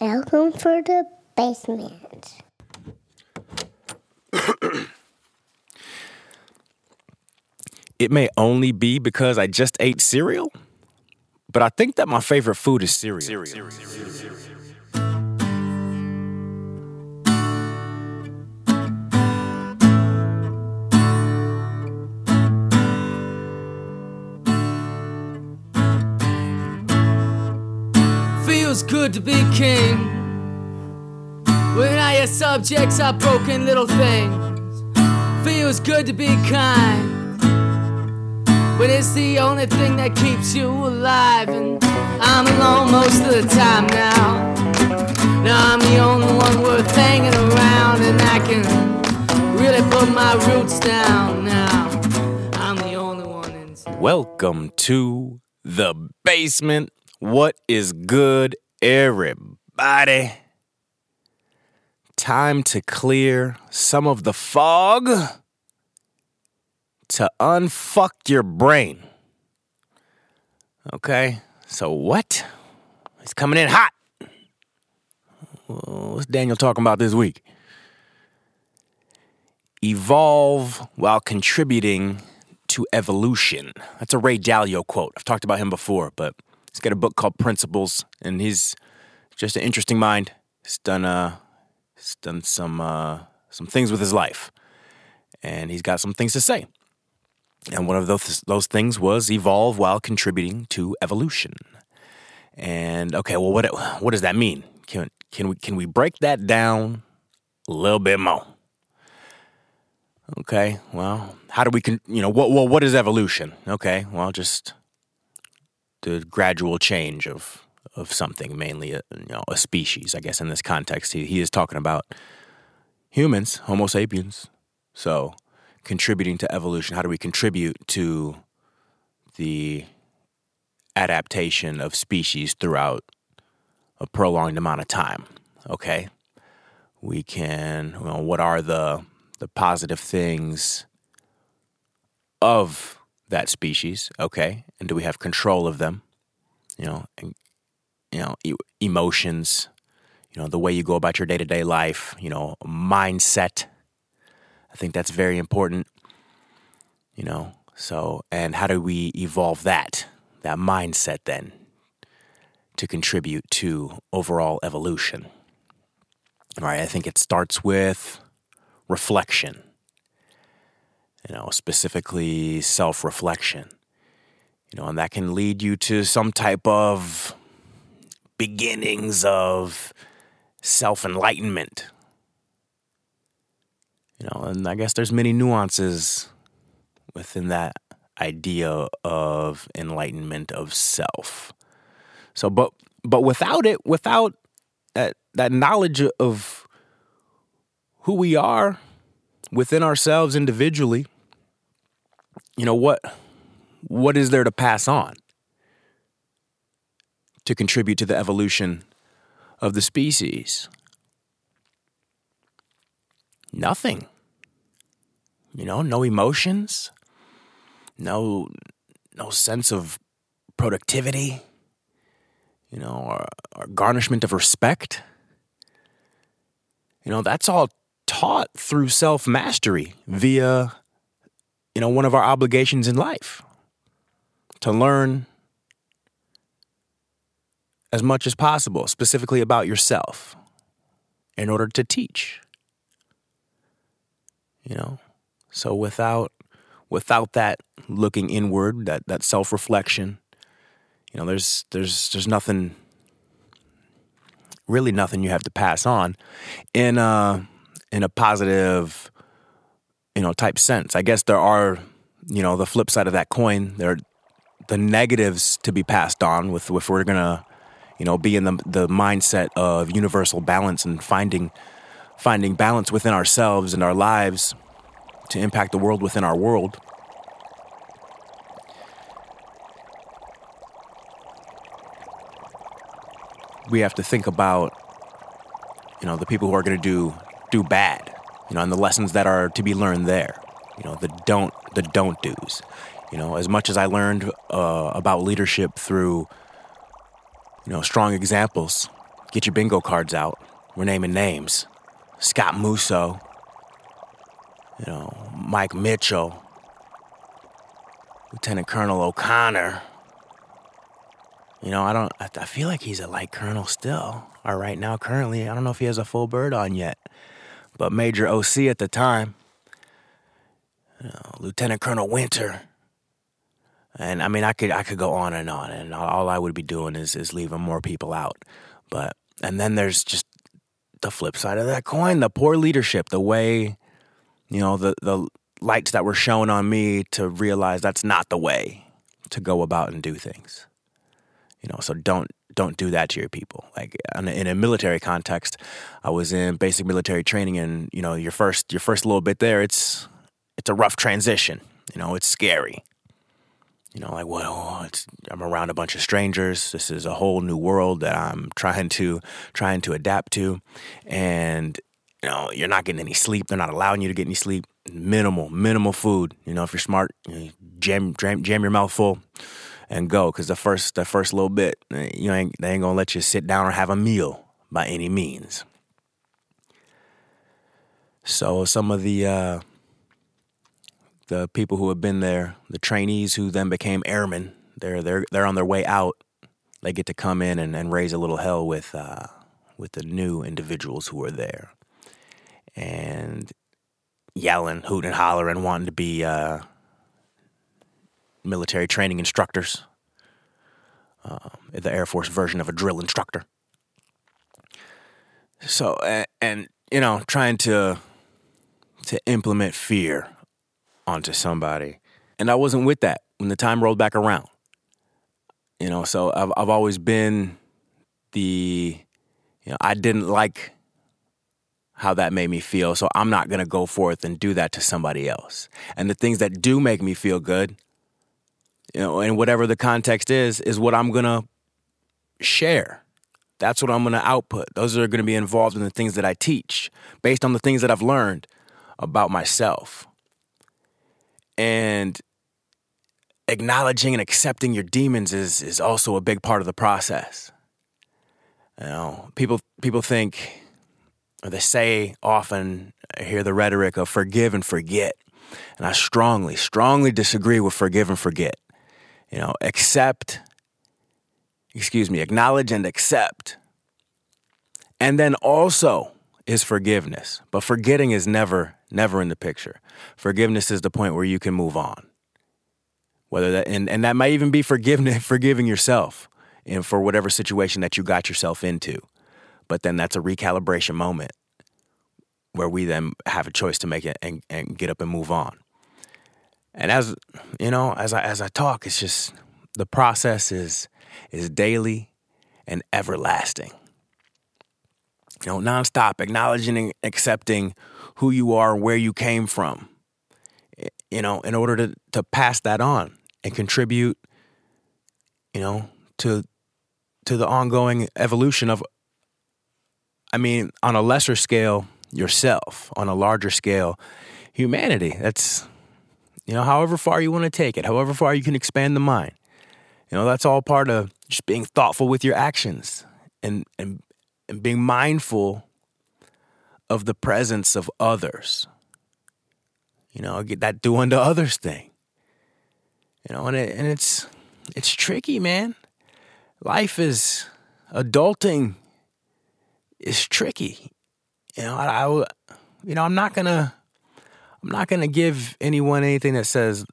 Welcome for the basement. It may only be because I just ate cereal, but I think that my favorite food is cereal. Feels good to be king. When all your subjects are broken little things. Feels good to be kind. But it's the only thing that keeps you alive. And I'm alone most of the time now. Now I'm the only one worth hanging around. And I can really put my roots down now. I'm the only one. Welcome to the basement. What is good, everybody? Time to clear some of the fog to unfuck your brain. Okay, so what? It's coming in hot. What's Daniel talking about this week? Evolve while contributing to evolution. That's a Ray Dalio quote. I've talked about him before, but he's got a book called Principles, and he's just an interesting mind. He's done uh, he's done some uh, some things with his life, and he's got some things to say. And one of those those things was evolve while contributing to evolution. And okay, well, what what does that mean? Can can we can we break that down a little bit more? Okay, well, how do we con- you know what well what is evolution? Okay, well, just the gradual change of of something, mainly a, you know a species. I guess in this context, he he is talking about humans, Homo sapiens. So, contributing to evolution. How do we contribute to the adaptation of species throughout a prolonged amount of time? Okay, we can. Well, what are the the positive things of that species? Okay, and do we have control of them? You know, you know, e- emotions. You know, the way you go about your day to day life. You know, mindset. I think that's very important. You know, so and how do we evolve that that mindset then to contribute to overall evolution? All right, I think it starts with reflection. You know, specifically self reflection. You know, and that can lead you to some type of beginnings of self enlightenment. You know, and I guess there's many nuances within that idea of enlightenment of self. So, but but without it, without that that knowledge of who we are within ourselves individually, you know what what is there to pass on to contribute to the evolution of the species? Nothing. You know, no emotions, no no sense of productivity, you know, or, or garnishment of respect. You know, that's all taught through self mastery via, you know, one of our obligations in life to learn as much as possible, specifically about yourself, in order to teach. You know, so without without that looking inward, that that self reflection, you know, there's there's there's nothing, really nothing you have to pass on, in a in a positive, you know, type sense. I guess there are, you know, the flip side of that coin. There the negatives to be passed on with if we're gonna, you know, be in the the mindset of universal balance and finding finding balance within ourselves and our lives to impact the world within our world. We have to think about, you know, the people who are going to do do bad, you know, and the lessons that are to be learned there. You know, the don't the don't do's. You know, as much as I learned uh, about leadership through, you know, strong examples Get your bingo cards out. We're naming names. Scott Musso, you know, Mike Mitchell, Lieutenant Colonel O'Connor. You know, I don't, I, feel like he's a light colonel still, or right now, currently. I don't know if he has a full bird on yet, but Major OC at the time, you know, Lieutenant Colonel Winter. And I mean, I could I could go on and on, and all I would be doing is is leaving more people out. But and then there's just the flip side of that coin, the poor leadership, the way, you know, the the lights that were shown on me to realize that's not the way to go about and do things. You know, so don't don't do that to your people. Like in a military context, I was in basic military training, and you know, your first your first little bit there, it's it's a rough transition. You know, it's scary you know, like, well, I'm around a bunch of strangers. This is a whole new world that I'm trying to trying to adapt to, and you know, you're not getting any sleep. They're not allowing you to get any sleep. Minimal, minimal food. You know, if you're smart, you jam, jam, jam your mouth full and go. Because the first, the first little bit, you ain't they ain't gonna let you sit down or have a meal by any means. So some of the uh, the people who have been there, the trainees who then became airmen, they're they're they're on their way out. They get to come in and, and raise a little hell with uh, with the new individuals who are there, and yelling, hooting, hollering, wanting to be uh, military training instructors, uh, the Air Force version of a drill instructor. So and, and you know, trying to to implement fear onto somebody. And I wasn't with that when the time rolled back around. You know, so I've I've always been the you know, I didn't like how that made me feel, so I'm not going to go forth and do that to somebody else. And the things that do make me feel good, you know, and whatever the context is, is what I'm going to share. That's what I'm going to output. Those are going to be involved in the things that I teach based on the things that I've learned about myself and acknowledging and accepting your demons is is also a big part of the process. You know, people people think or they say often I hear the rhetoric of forgive and forget. And I strongly, strongly disagree with forgive and forget. You know, accept, excuse me, acknowledge and accept. And then also is forgiveness. But forgetting is never never in the picture. Forgiveness is the point where you can move on. Whether that and, and that might even be forgiveness, forgiving yourself and for whatever situation that you got yourself into. But then that's a recalibration moment where we then have a choice to make it and, and get up and move on. And as you know, as I as I talk, it's just the process is is daily and everlasting. You know, nonstop, acknowledging and accepting who you are and where you came from, you know, in order to, to pass that on and contribute, you know, to to the ongoing evolution of I mean, on a lesser scale, yourself, on a larger scale, humanity. That's you know, however far you want to take it, however far you can expand the mind. You know, that's all part of just being thoughtful with your actions and and and being mindful of the presence of others. You know, get that do unto others thing. You know, and it, and it's it's tricky, man. Life is adulting is tricky. You know, I, I you know, I'm not gonna I'm not gonna give anyone anything that says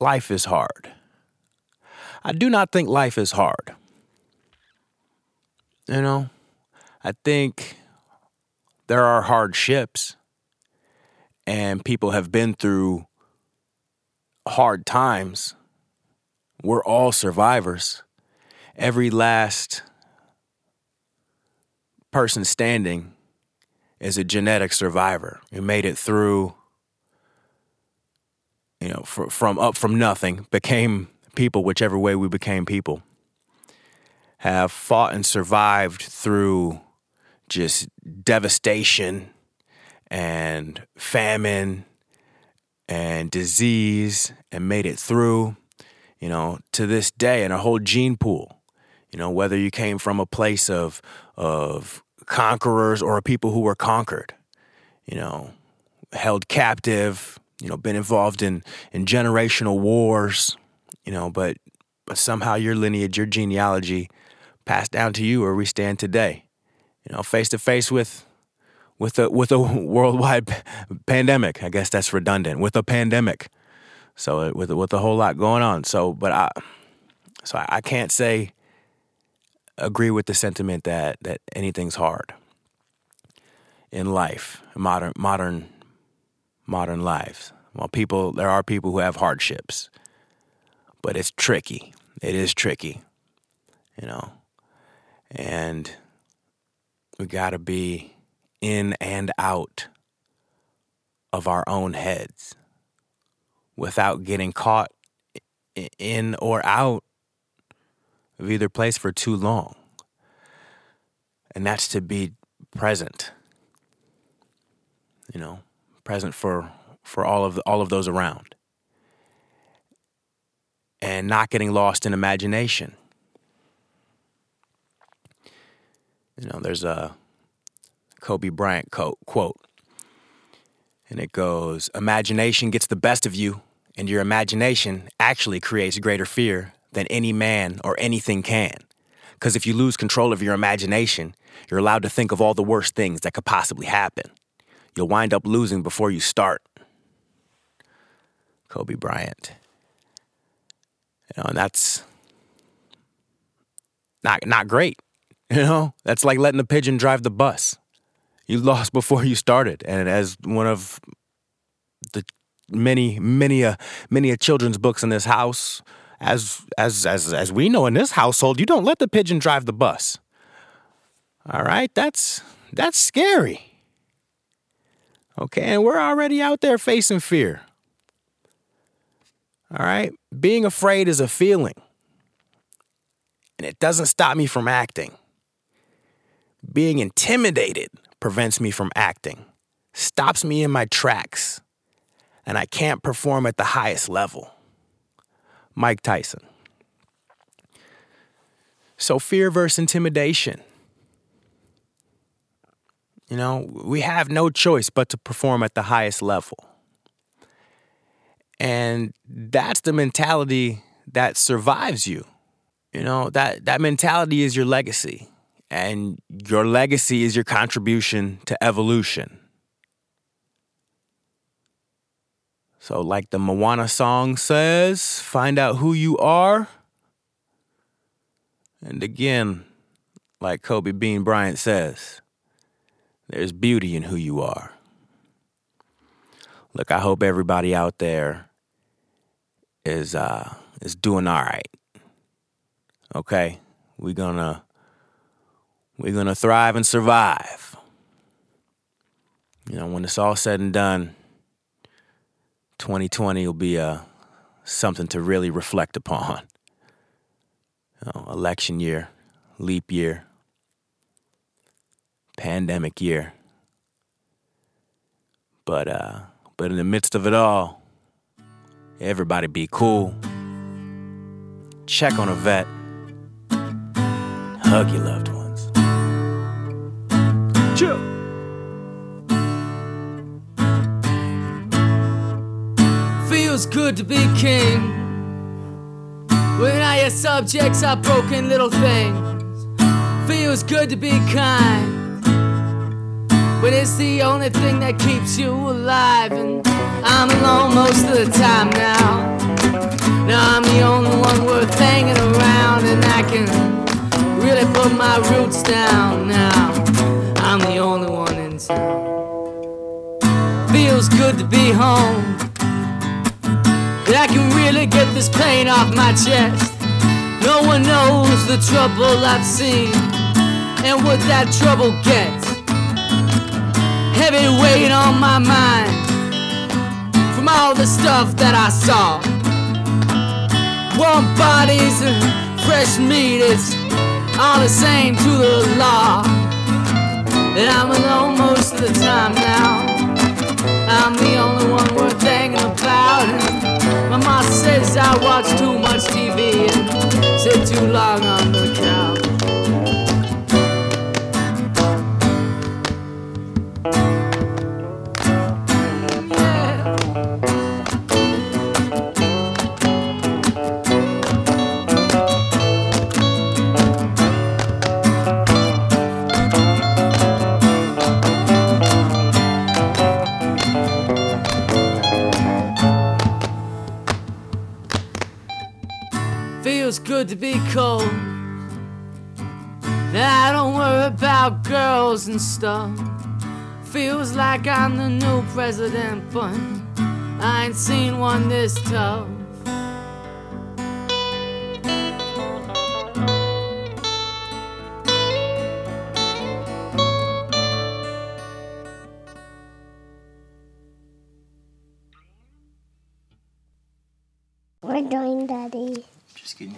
life is hard. I do not think life is hard. You know, I think there are hardships and people have been through hard times. We're all survivors. Every last person standing is a genetic survivor who made it through, you know, from up from nothing, became people, whichever way we became people, have fought and survived through just devastation and famine and disease and made it through, you know, to this day and a whole gene pool. You know, whether you came from a place of of conquerors or people who were conquered, you know, held captive, you know, been involved in in generational wars, you know, but but somehow your lineage, your genealogy passed down to you where we stand today. You know, face to face with with a with a worldwide pandemic. I guess that's redundant. With a pandemic. So uh, with with a whole lot going on. So but I so I, I can't say agree with the sentiment that that anything's hard in life, modern modern modern lives. Well, people there are people who have hardships, but it's tricky. It is tricky, you know, and we got to be in and out of our own heads without getting caught in or out of either place for too long. And that's to be present. You know, present for for all of all of those around. And not getting lost in imagination. You know, there's a Kobe Bryant quote, quote and it goes, Imagination gets the best of you, and your imagination actually creates greater fear than any man or anything can. Because if you lose control of your imagination, you're allowed to think of all the worst things that could possibly happen. You'll wind up losing before you start. Kobe Bryant. You know, and that's not not great. You know, that's like letting the pigeon drive the bus. You lost before you started, and as one of the many, many, a many a children's books in this house, as as as as we know in this household, you don't let the pigeon drive the bus. All right, that's that's scary. Okay, and we're already out there facing fear. All right, being afraid is a feeling, and it doesn't stop me from acting. Being intimidated prevents me from acting, stops me in my tracks, and I can't perform at the highest level. Mike Tyson. So, fear versus intimidation. You know, we have no choice but to perform at the highest level. And that's the mentality that survives you. You know, that, that mentality is your legacy and your legacy is your contribution to evolution. So, like the Moana song says, find out who you are. And again, like Kobe Bean Bryant says, there's beauty in who you are. Look, I hope everybody out there is uh, is doing all right. Okay, we're gonna we're going to thrive and survive. You know, when it's all said and done, 2020 will be a, uh, something to really reflect upon. You know, election year, leap year, pandemic year. But uh, but in the midst of it all, everybody be cool. Check on a vet. Hug your loved Feels good to be king. When all your subjects are broken little things. Feels good to be kind. But it's the only thing that keeps you alive. And I'm alone most of the time now. Now I'm the only one worth hanging around, and I can really put my roots down now. I'm the only one in town. Feels good to be home. That I can really get this pain off my chest. No one knows the trouble I've seen and what that trouble gets. Heavy weight on my mind from all the stuff that I saw. Warm bodies and fresh meat, it's all the same to the law. And I'm alone most of the time now. I'm the only one worth thinking about. My mom says I watch too much TV and sit too long on the couch. To be cold. I don't worry about girls and stuff. Feels like I'm the new president, but I ain't seen one this tough.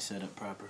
Set up proper.